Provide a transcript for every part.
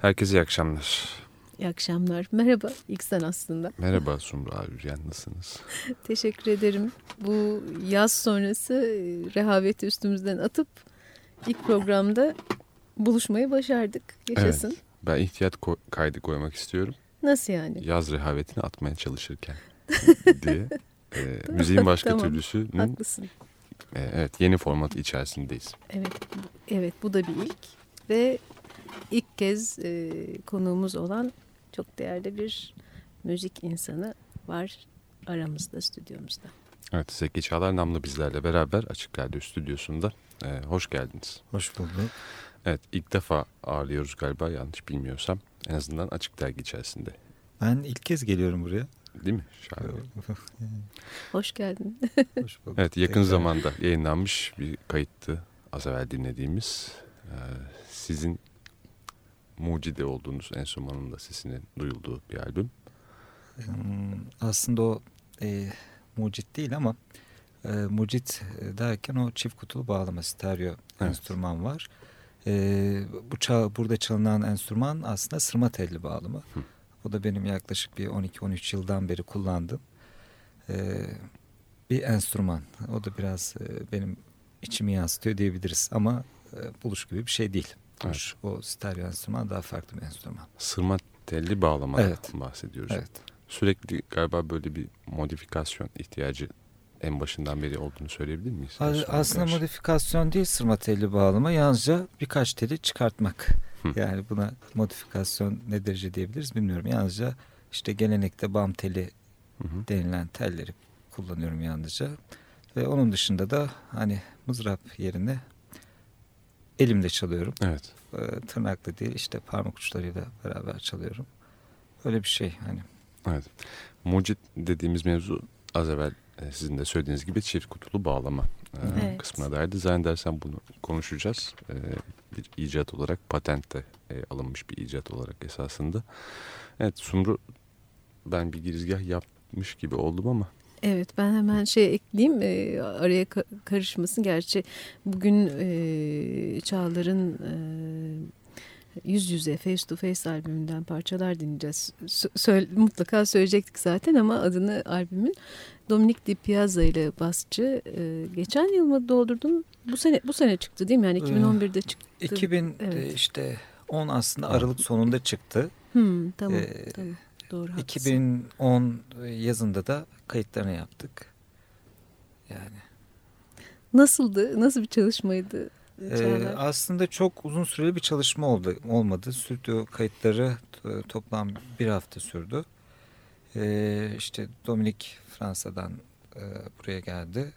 Herkese iyi akşamlar. İyi akşamlar. Merhaba ilk sen aslında. Merhaba Sumru Avüryen nasılsınız? Teşekkür ederim. Bu yaz sonrası e, rehaveti üstümüzden atıp ilk programda buluşmayı başardık. Yaşasın. Evet, ben ihtiyat ko kaydı koymak istiyorum. Nasıl yani? Yaz rehavetini atmaya çalışırken diye. E, müziğin başka tamam, türlüsünün Haklısın. e, evet yeni formatı içerisindeyiz. Evet, evet bu da bir ilk ve ilk kez e, konuğumuz olan çok değerli bir müzik insanı var aramızda, stüdyomuzda. Evet Zeki Çağlar Namlı bizlerle beraber Açık Radyo Stüdyosu'nda. E, hoş geldiniz. Hoş bulduk. Evet ilk defa ağırlıyoruz galiba yanlış bilmiyorsam. En azından Açık Dergi içerisinde. Ben ilk kez geliyorum buraya. Değil mi? Şahane. Hoş geldin. Hoş bulduk. Evet yakın Tekrar. zamanda yayınlanmış bir kayıttı az evvel dinlediğimiz. Ee, sizin mucide olduğunuz enstrümanın da sesinin duyulduğu bir albüm. Hmm, Aslında o e, mucit değil ama e, mucit derken o çift kutulu bağlama stereo Evet. enstrüman var. E, bu çal, burada çalınan enstrüman aslında sırma telli bağlama. Hı. Bu da benim yaklaşık bir 12-13 yıldan beri kullandığım e, bir enstrüman. O da biraz e, benim içimi yansıtıyor diyebiliriz ama e, buluş gibi bir şey değil. Buluş, O stereo enstrüman daha farklı bir enstrüman. Sırma telli bağlamadan Evet. bahsediyoruz. Evet. Sürekli galiba böyle bir modifikasyon ihtiyacı en başından beri olduğunu söyleyebilir miyiz? Aslında karşı. modifikasyon değil sırma telli bağlama. Yalnızca birkaç teli çıkartmak. Hı. Yani buna modifikasyon ne derece diyebiliriz bilmiyorum. Yalnızca işte gelenekte bam teli Hı hı. denilen telleri kullanıyorum yalnızca. Ve onun dışında da hani mızrap yerine elimle çalıyorum. Evet. Ee, Tırnaklı değil işte parmak uçlarıyla beraber çalıyorum. Öyle bir şey hani. Evet. Mucit dediğimiz mevzu az evvel e, sizin de söylediğiniz gibi çift kutulu bağlama e, Evet. kısmına dairdi. Zannedersem bunu konuşacağız. E, bir icat olarak patente e, alınmış bir icat olarak esasında. Evet Sumru ben bir girizgah yapmış gibi oldum ama Evet ben hemen şey ekleyeyim e, araya ka- karışmasın. Gerçi bugün e, Çağlar'ın e, Yüz Yüze Face to Face albümünden parçalar dinleyeceğiz. Sö- mutlaka söyleyecektik zaten ama adını albümün Dominic Di Piazza ile basçı e, geçen yıl mı doldurdun? Bu sene bu sene çıktı değil mi? Yani 2011'de çıktı. 2000 Evet. e, işte 10 aslında Aralık sonunda çıktı. Hmm, tamam, Ee, tamam. Doğru. haklısın. 2010 yazında da kayıtlarını yaptık. Yani Nasıldı? Nasıl bir çalışmaydı? e, Çağlar? aslında çok uzun süreli bir çalışma oldu olmadı. Stüdyo kayıtları toplam bir hafta sürdü. E, işte Dominik Fransa'dan e, buraya geldi.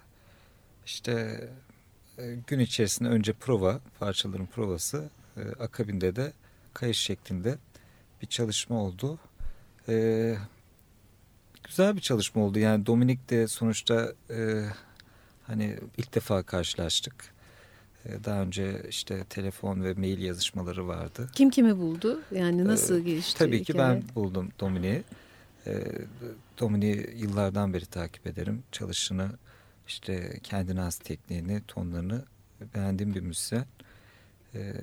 İşte e, gün içerisinde önce prova, parçaların provası, e, akabinde de kayış şeklinde bir çalışma oldu. E, güzel bir çalışma oldu. Yani Dominik de sonuçta e, hani ilk defa karşılaştık. E, daha önce işte telefon ve mail yazışmaları vardı. Kim kimi buldu? Yani nasıl Ee, gelişti? Tabii ki hikaye? ben buldum Dominik'i. E, Dominik'i yıllardan beri takip ederim. Çalışını, işte kendine has tekniğini, tonlarını beğendiğim bir müzisyen. E,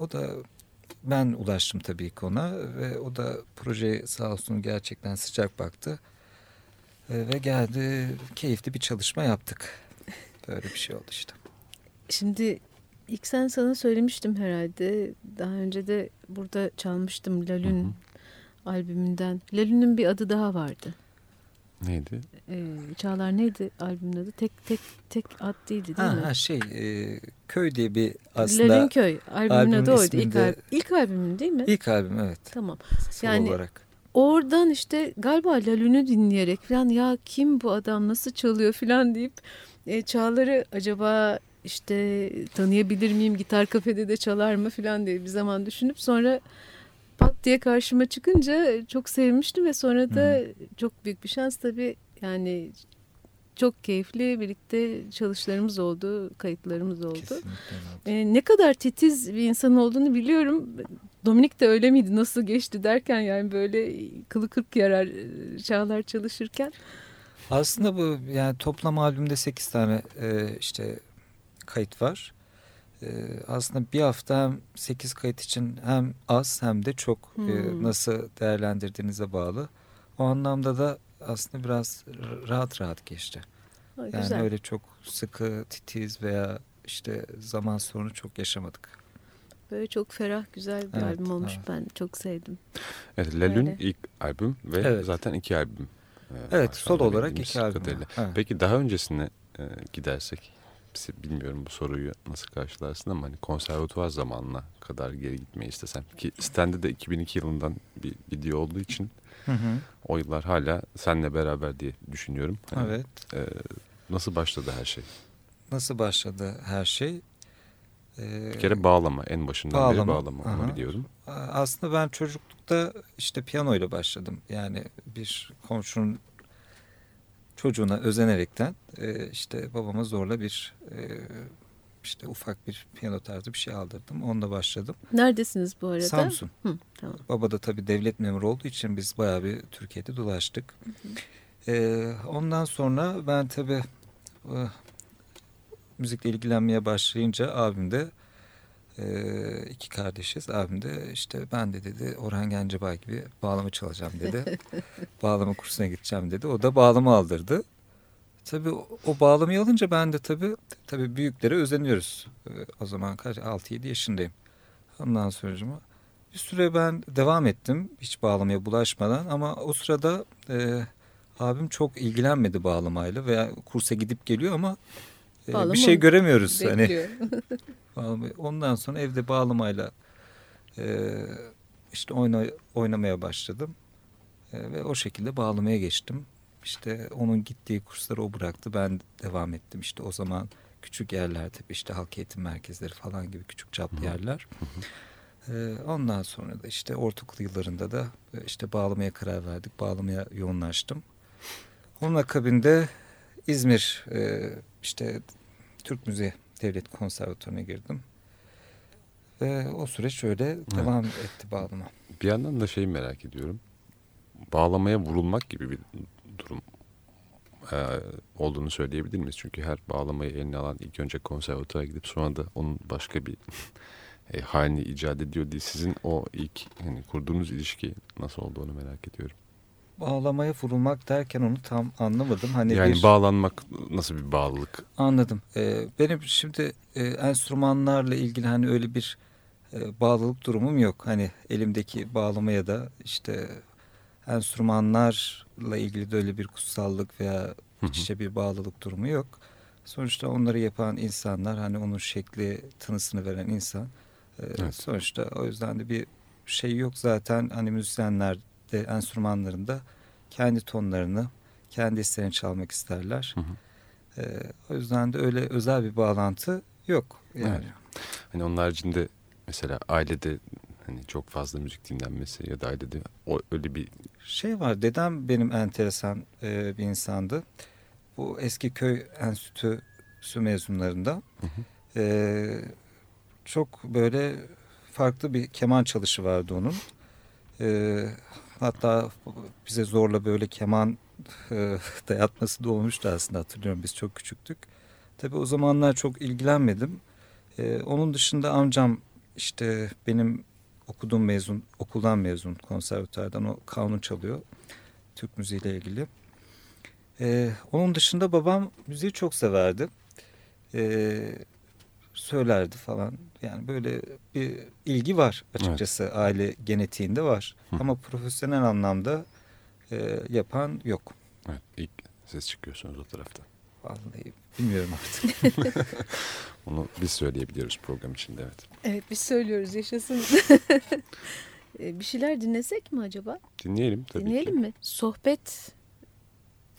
o da ben ulaştım tabii ki ona ve o da projeye sağ olsun gerçekten sıcak baktı. E, ve geldi, keyifli bir çalışma yaptık. Böyle bir şey oldu işte. Şimdi ilk sen sana söylemiştim herhalde. Daha önce de burada çalmıştım Lalün albümünden. Lalün'ün bir adı daha vardı. Neydi? Ee, Çağlar neydi albümün adı? Tek tek tek ad değildi değil Ha, mi? ha şey, e, köy diye bir aslında Lalün Köy. Albümün adı oydu. İlk, al- ilk albümün değil mi? ilk albüm evet. Tamam. Yani- olarak. Oradan işte galiba Lalün'ü dinleyerek falan ya kim bu adam nasıl çalıyor falan deyip e, Çağlar'ı acaba işte tanıyabilir miyim gitar kafede de çalar mı falan diye bir zaman düşünüp sonra pat diye karşıma çıkınca çok sevmiştim ve sonra da çok büyük bir şans tabii yani çok keyifli birlikte çalışlarımız oldu, kayıtlarımız oldu. Kesinlikle. E, ne kadar titiz bir insan olduğunu biliyorum. Dominik de öyle miydi nasıl geçti derken yani böyle kılı kırk yarar çağlar çalışırken. Aslında bu yani toplam albümde 8 tane e, işte kayıt var. Ee, aslında bir hafta hem 8 kayıt için hem az hem de çok e, Hmm. nasıl değerlendirdiğinize bağlı. O anlamda da aslında biraz rahat rahat geçti. Ha, Yani güzel. öyle çok sıkı, titiz veya işte zaman sorunu çok yaşamadık. Böyle çok ferah güzel bir Evet, albüm olmuş. evet. Ben çok sevdim. Evet, La Lune Öyle. ilk albüm ve Evet. zaten iki albüm. e, Evet, sol anda olarak iki albüm. Evet. Peki daha öncesine e, gidersek, bilmiyorum bu soruyu nasıl karşılarsın ama hani konservatuvar zamanına kadar geri gitmeyi istesem. Ki Sten'de de 2002 yılından bir video olduğu için Hı hı. o yıllar hala senle beraber diye düşünüyorum. Hani, Evet. e, nasıl başladı her şey? Nasıl başladı her şey? Ee, Bir kere bağlama en başından beri bağlama, bağlama onu aha. biliyorum. Aslında ben çocuklukta işte piyano ile başladım. Yani bir komşunun çocuğuna özenerekten e, işte babama zorla bir e, işte ufak bir piyano tarzı bir şey aldırdım. Onunla başladım. Neredesiniz bu arada? Samsun. Hı, tamam. Baba da tabii devlet memuru olduğu için biz bayağı bir Türkiye'de dolaştık. Ee, ondan sonra ben tabii e, müzikle ilgilenmeye başlayınca abim de e, iki kardeşiz. Abim de işte ben de dedi Orhan Gencebay gibi bağlama çalacağım dedi. bağlama kursuna gideceğim dedi. O da bağlama aldırdı. Tabii o, bağlamayı alınca ben de tabii tabii büyüklere özeniyoruz. Ee, o zaman kaç 6-7 yaşındayım. Ondan sonra bir süre ben devam ettim hiç bağlamaya bulaşmadan ama o sırada e, abim çok ilgilenmedi bağlamayla veya kursa gidip geliyor ama Bağlama bir şey göremiyoruz. Hani Bekliyor. Ondan sonra evde bağlamayla e, işte oyna, oynamaya başladım E, ve o şekilde bağlamaya geçtim. İşte onun gittiği kursları o bıraktı ben devam ettim işte o zaman küçük yerler tabii işte halk eğitim merkezleri falan gibi küçük çaplı yerler. Ee, ondan sonra da işte ortaokul yıllarında da e, işte bağlamaya karar verdik. Bağlamaya yoğunlaştım. Onun akabinde İzmir e, işte Türk Müziği Devlet Konservatuvarı'na girdim. Ve o süreç öyle devam etti bağlama. Bir yandan da şeyi merak ediyorum. Bağlamaya vurulmak gibi bir durum e, olduğunu söyleyebilir miyiz? Çünkü her bağlamayı eline alan ilk önce konservatuvara gidip sonra da onun başka bir e, halini icat ediyor diye sizin o ilk hani kurduğunuz ilişki nasıl olduğunu merak ediyorum. Bağlamaya vurulmak derken onu tam anlamadım. Hani yani bir- bağlanmak nasıl bir bağlılık? Anladım. Ee, benim şimdi e, enstrümanlarla ilgili hani öyle bir e, bağlılık durumum yok. Hani elimdeki bağlamaya da işte enstrümanlarla ilgili de öyle bir kutsallık veya iç içe bir bağlılık durumu yok. Sonuçta onları yapan insanlar hani onun şekli tınısını veren insan. Ee, Evet. Sonuçta o yüzden de bir şey yok zaten hani müzisyenler de enstrümanlarında kendi tonlarını kendi isteğini çalmak isterler. Hı hı. Ee, o yüzden de öyle özel bir bağlantı yok. Yani Evet. Hani onun haricinde mesela ailede hani çok fazla müzik dinlenmesi ya da ailede o öyle bir şey var. Dedem benim enteresan e, bir insandı. Bu eski köy enstitüsü mezunlarında Hı hı. e, çok böyle farklı bir keman çalışı vardı onun. E, hatta bize zorla böyle keman e, dayatması da olmuştu aslında hatırlıyorum biz çok küçüktük. Tabii o zamanlar çok ilgilenmedim. E, onun dışında amcam işte benim okuduğum mezun, okuldan mezun konservatuardan o kanun çalıyor. Türk müziğiyle ilgili. E, onun dışında babam müziği çok severdi. Söylerdi falan. Yani böyle bir ilgi var açıkçası aile genetiğinde var. Hı. Ama profesyonel anlamda e, yapan yok. evet, ilk siz çıkıyorsunuz o taraftan. Vallahi bilmiyorum artık. Onu biz söyleyebiliyoruz program içinde evet. Evet biz söylüyoruz yaşasın. E, bir şeyler dinlesek mi acaba? Dinleyelim tabii Dinleyelim ki. mi? Sohbet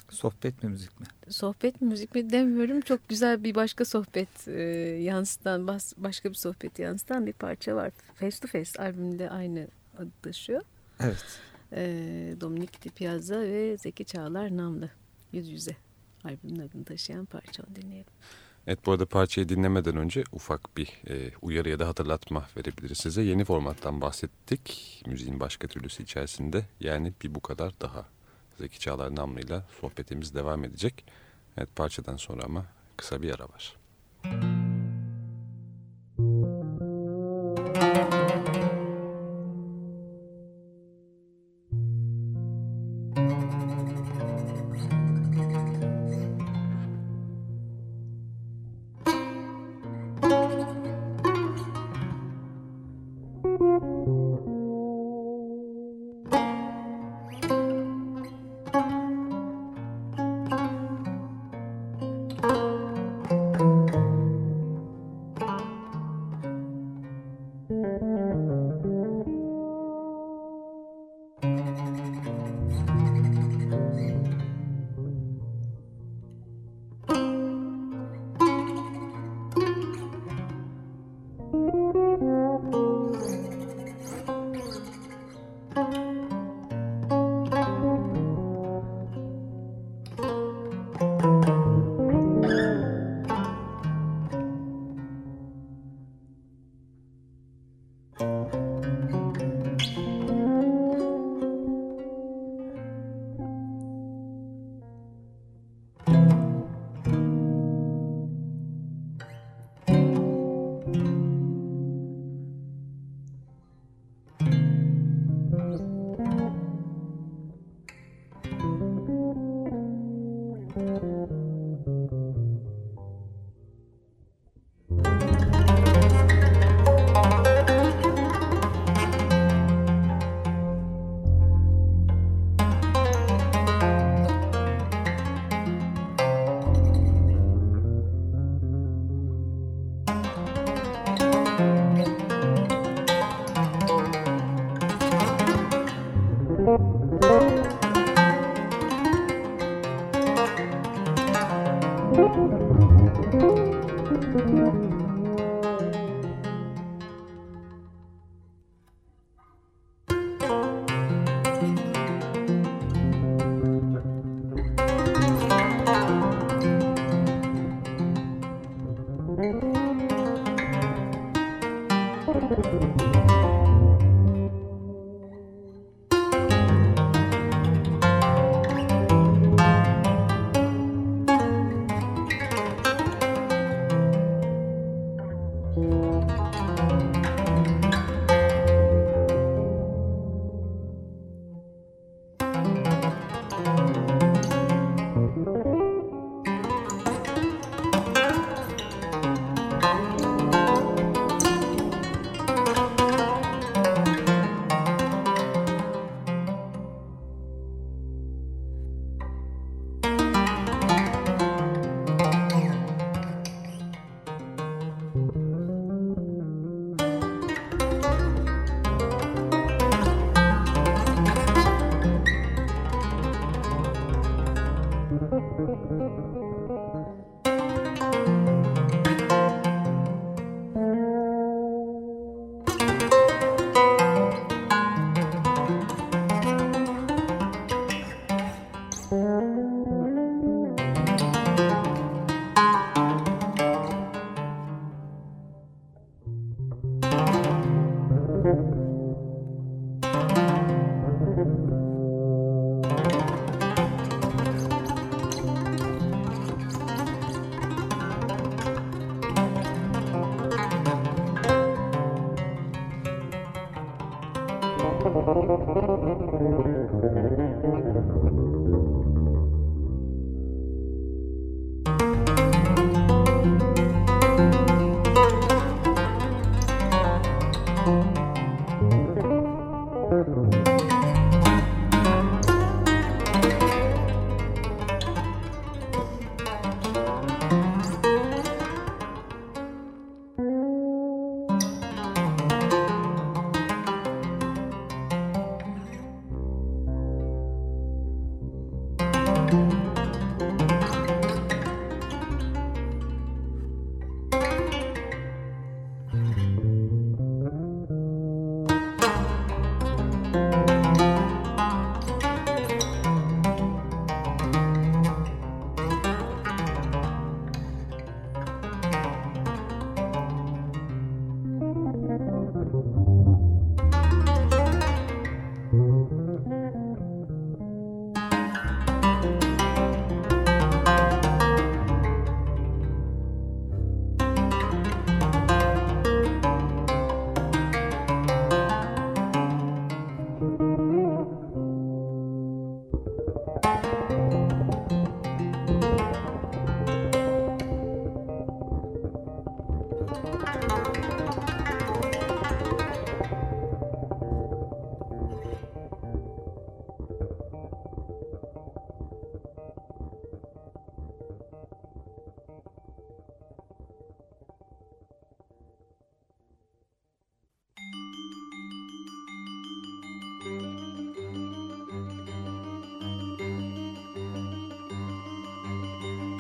Sohbet mi müzik mi? sohbet müzik mi demiyorum. Çok güzel bir başka sohbet e, yansıtan, bas, başka bir sohbet yansıtan bir parça var. Face to Face albümünde aynı adı taşıyor. Evet. E, Dominik Di Piazza ve Zeki Çağlar Namlı. Yüz yüze albümün adını taşıyan parça onu dinleyelim. Evet bu arada parçayı dinlemeden önce ufak bir e, uyarı ya da hatırlatma verebiliriz size. Yeni formattan bahsettik müziğin başka türlüsü içerisinde. Yani bir bu kadar daha Zeki Çağlar namlıyla sohbetimiz devam edecek. Evet parçadan sonra ama kısa bir ara var. Música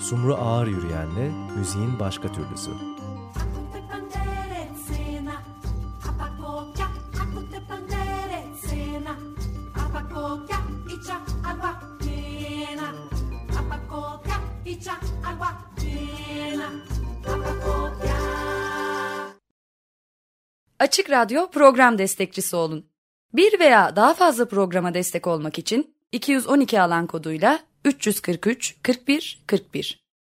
Sumru Ağır Yürüyen'le müziğin başka türlüsü. Açık Radyo program destekçisi olun. Bir veya daha fazla programa destek olmak için 212 alan koduyla 343 41 41